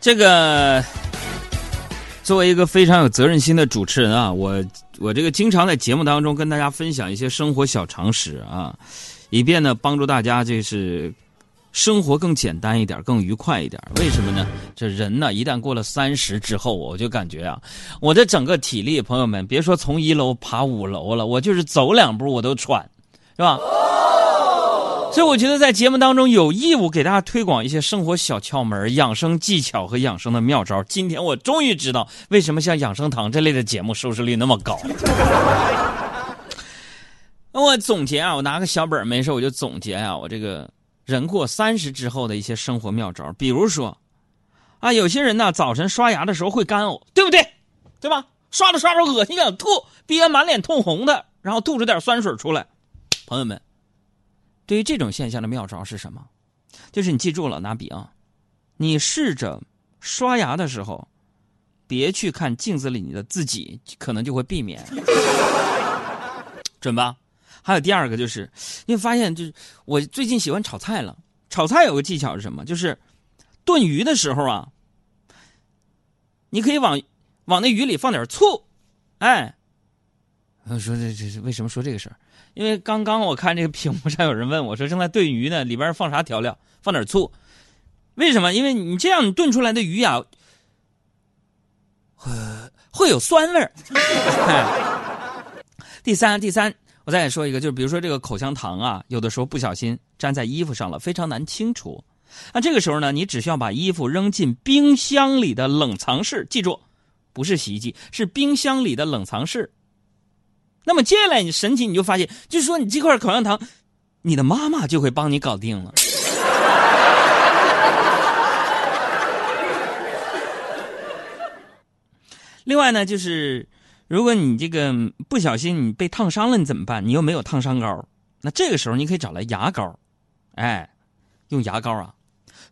这个作为一个非常有责任心的主持人啊，我我这个经常在节目当中跟大家分享一些生活小常识啊，以便呢帮助大家就是生活更简单一点，更愉快一点。为什么呢？这人呢，一旦过了三十之后，我就感觉啊，我这整个体力，朋友们，别说从一楼爬五楼了，我就是走两步我都喘，是吧？所以我觉得在节目当中有义务给大家推广一些生活小窍门、养生技巧和养生的妙招。今天我终于知道为什么像养生堂这类的节目收视率那么高。我总结啊，我拿个小本没事我就总结啊，我这个人过三十之后的一些生活妙招。比如说，啊，有些人呢早晨刷牙的时候会干呕，对不对？对吧？刷着刷着恶心想吐，憋满脸通红的，然后吐出点酸水出来。朋友们。对于这种现象的妙招是什么？就是你记住了，拿笔啊，你试着刷牙的时候，别去看镜子里你的自己，可能就会避免，准吧？还有第二个就是，你会发现，就是我最近喜欢炒菜了。炒菜有个技巧是什么？就是炖鱼的时候啊，你可以往往那鱼里放点醋，哎。我说这这是为什么说这个事儿？因为刚刚我看这个屏幕上有人问我说正在炖鱼呢，里边放啥调料？放点醋。为什么？因为你这样炖出来的鱼呀，会会有酸味儿。第三，第三，我再说一个，就是比如说这个口香糖啊，有的时候不小心粘在衣服上了，非常难清除。那这个时候呢，你只需要把衣服扔进冰箱里的冷藏室，记住，不是洗衣机，是冰箱里的冷藏室。那么接下来你神奇，你就发现，就是说你这块口香糖，你的妈妈就会帮你搞定了。另外呢，就是如果你这个不小心你被烫伤了，你怎么办？你又没有烫伤膏，那这个时候你可以找来牙膏，哎，用牙膏啊，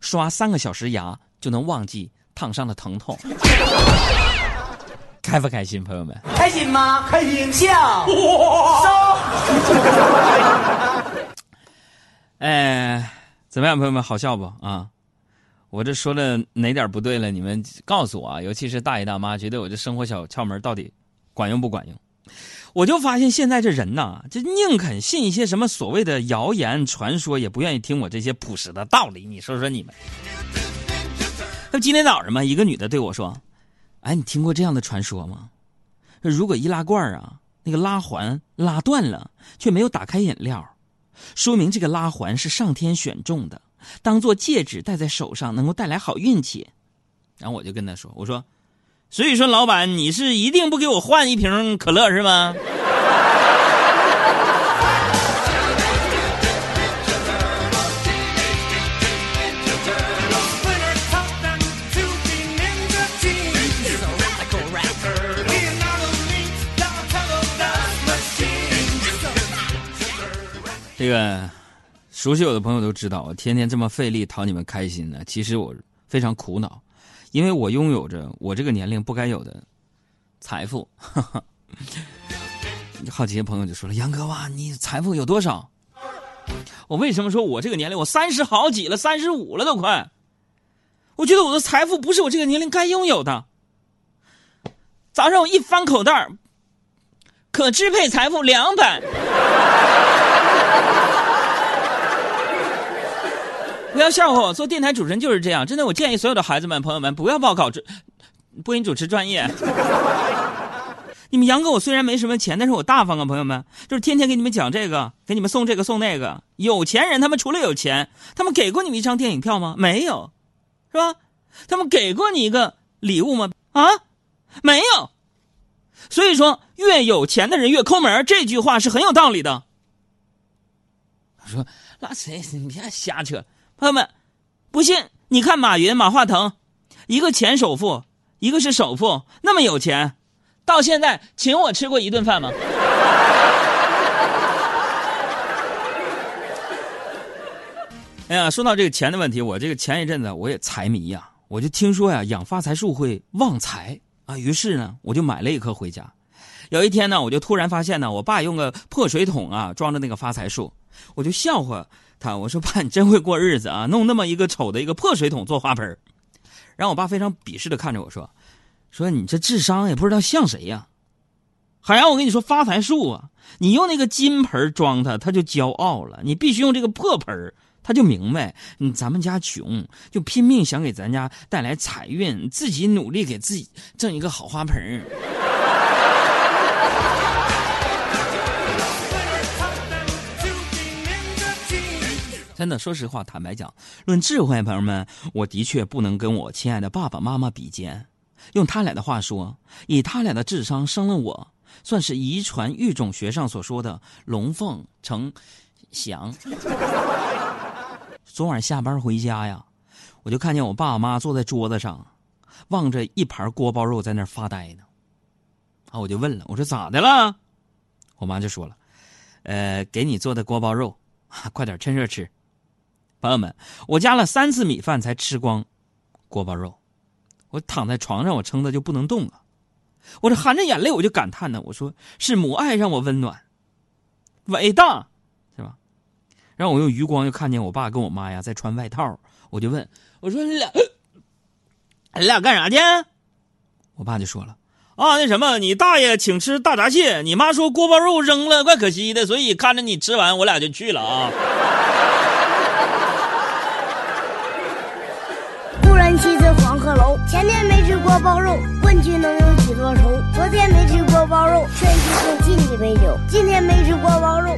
刷三个小时牙就能忘记烫伤的疼痛。开不开心，朋友们？开心吗？开心，笑。哎，怎么样，朋友们？好笑不啊？我这说的哪点不对了？你们告诉我啊！尤其是大爷大妈，觉得我这生活小窍门到底管用不管用？我就发现现在这人呐，就宁肯信一些什么所谓的谣言传说，也不愿意听我这些朴实的道理。你说说你们？那今天早上嘛，一个女的对我说。哎，你听过这样的传说吗？如果易拉罐啊，那个拉环拉断了，却没有打开饮料，说明这个拉环是上天选中的，当做戒指戴在手上，能够带来好运气。然后我就跟他说：“我说，所以说老板，你是一定不给我换一瓶可乐是吗？”个熟悉我的朋友都知道，我天天这么费力讨你们开心呢。其实我非常苦恼，因为我拥有着我这个年龄不该有的财富。好奇的朋友就说了：“杨哥哇，你财富有多少？”我为什么说我这个年龄？我三十好几了，三十五了都快。我觉得我的财富不是我这个年龄该拥有的。早上我一翻口袋可支配财富两百。不要笑话我，做电台主持人就是这样。真的，我建议所有的孩子们、朋友们不要报考主播音主持专业。你们杨哥，我虽然没什么钱，但是我大方啊，朋友们，就是天天给你们讲这个，给你们送这个送那个。有钱人他们除了有钱，他们给过你们一张电影票吗？没有，是吧？他们给过你一个礼物吗？啊，没有。所以说，越有钱的人越抠门，这句话是很有道理的。他说那谁？你别瞎扯。朋友们，不信你看马云、马化腾，一个前首富，一个是首富，那么有钱，到现在请我吃过一顿饭吗？哎呀，说到这个钱的问题，我这个前一阵子我也财迷呀，我就听说呀养发财树会旺财啊，于是呢我就买了一棵回家。有一天呢，我就突然发现呢，我爸用个破水桶啊装着那个发财树，我就笑话。他我说爸，你真会过日子啊，弄那么一个丑的一个破水桶做花盆然后我爸非常鄙视的看着我说：“说你这智商也不知道像谁呀。”海洋，我跟你说发财树啊，你用那个金盆装它，它就骄傲了；你必须用这个破盆它就明白，嗯，咱们家穷，就拼命想给咱家带来财运，自己努力给自己挣一个好花盆真的，说实话，坦白讲，论智慧，朋友们，我的确不能跟我亲爱的爸爸妈妈比肩。用他俩的话说，以他俩的智商生了我，算是遗传育种学上所说的龙凤呈祥。昨晚下班回家呀，我就看见我爸妈坐在桌子上，望着一盘锅包肉在那儿发呆呢。啊，我就问了，我说咋的了？我妈就说了，呃，给你做的锅包肉，快点趁热吃。朋友们，我加了三次米饭才吃光锅包肉，我躺在床上，我撑的就不能动了。我这含着眼泪，我就感叹呢，我说是母爱让我温暖，伟大，是吧？然后我用余光又看见我爸跟我妈呀在穿外套，我就问我说你俩，你俩干啥去？我爸就说了啊，那什么，你大爷请吃大闸蟹，你妈说锅包肉扔了怪可惜的，所以看着你吃完，我俩就去了啊。前天没吃锅包肉，问君能有几多愁？昨天没吃锅包肉，劝君更尽一杯酒。今天没吃锅包肉。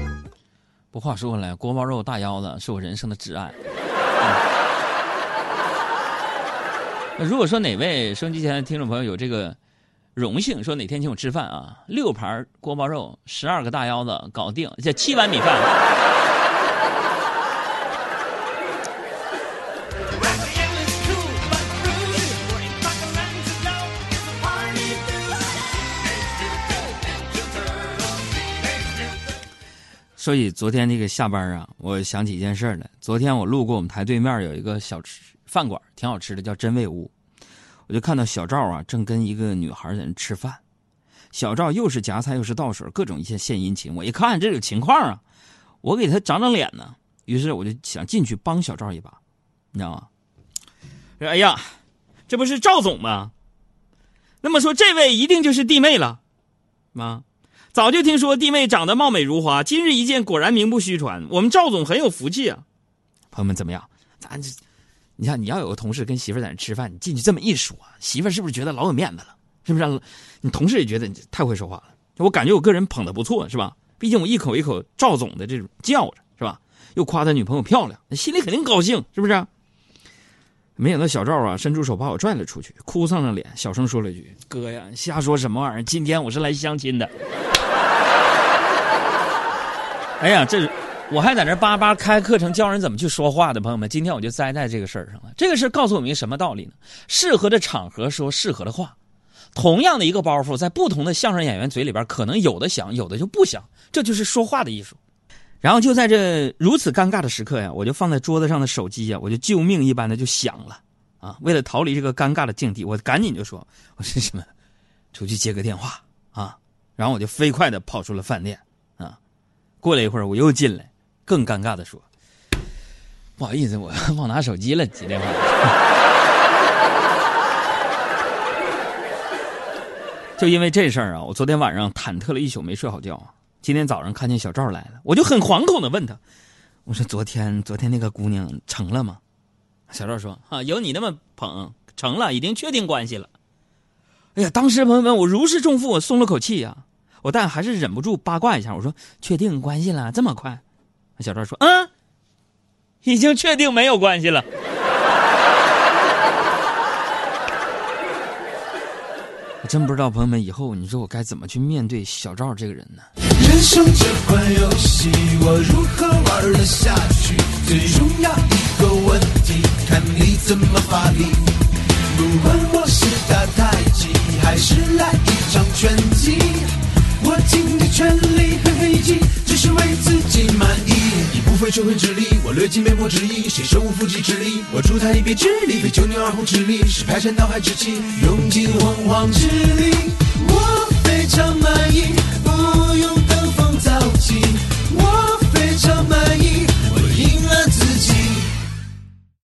不话说回来，锅包肉大腰子是我人生的挚爱。那如果说哪位收音机前的听众朋友有这个荣幸，说哪天请我吃饭啊，六盘锅包肉，十二个大腰子，搞定，这七碗米饭。所以昨天那个下班啊，我想起一件事来。昨天我路过我们台对面有一个小吃饭馆，挺好吃的，叫真味屋。我就看到小赵啊，正跟一个女孩在那吃饭。小赵又是夹菜又是倒水，各种一些献殷勤。我一看这有情况啊，我给他长长脸呢。于是我就想进去帮小赵一把，你知道吗？说哎呀，这不是赵总吗？那么说这位一定就是弟妹了，吗？早就听说弟妹长得貌美如花，今日一见，果然名不虚传。我们赵总很有福气啊！朋友们怎么样？咱这，你看，你要有个同事跟媳妇在那吃饭，你进去这么一说，媳妇是不是觉得老有面子了？是不是？你同事也觉得你太会说话了。我感觉我个人捧的不错，是吧？毕竟我一口一口赵总的这种叫着，是吧？又夸他女朋友漂亮，心里肯定高兴，是不是？没想到小赵啊，伸出手把我拽了出去，哭丧着脸，小声说了一句：“哥呀，瞎说什么玩意儿？今天我是来相亲的。”哎呀，这我还在那叭叭开课程教人怎么去说话的朋友们，今天我就栽在这个事儿上了。这个事告诉我们一个什么道理呢？适合的场合说适合的话，同样的一个包袱，在不同的相声演员嘴里边，可能有的响，有的就不响，这就是说话的艺术。然后就在这如此尴尬的时刻呀，我就放在桌子上的手机呀，我就救命一般的就响了啊！为了逃离这个尴尬的境地，我赶紧就说：“我说什么，出去接个电话啊！”然后我就飞快的跑出了饭店。过了一会儿，我又进来，更尴尬的说：“不好意思，我 忘拿手机了，接电话。”就因为这事儿啊，我昨天晚上忐忑了一宿，没睡好觉。今天早上看见小赵来了，我就很惶恐的问他：“我说昨天昨天那个姑娘成了吗？”小赵说：“啊，有你那么捧，成了，已经确定关系了。”哎呀，当时朋友们，我如释重负，我松了口气呀。我但还是忍不住八卦一下，我说：“确定关系了，这么快？”小赵说：“嗯，已经确定没有关系了。”我真不知道朋友们以后你说我该怎么去面对小赵这个人呢？人生这款游戏，我如何玩得下去？最重要一个问题，看你怎么发力。不管我是打太极，还是来一场拳击。尽尽全力和黑击，只是为自己满意。以不费吹灰之力，我略尽绵薄之力。谁手无缚鸡之力？我助他一臂之力，非九牛二虎之力，是排山倒海之气，用尽洪荒之力。我非常满意，不用登峰造极。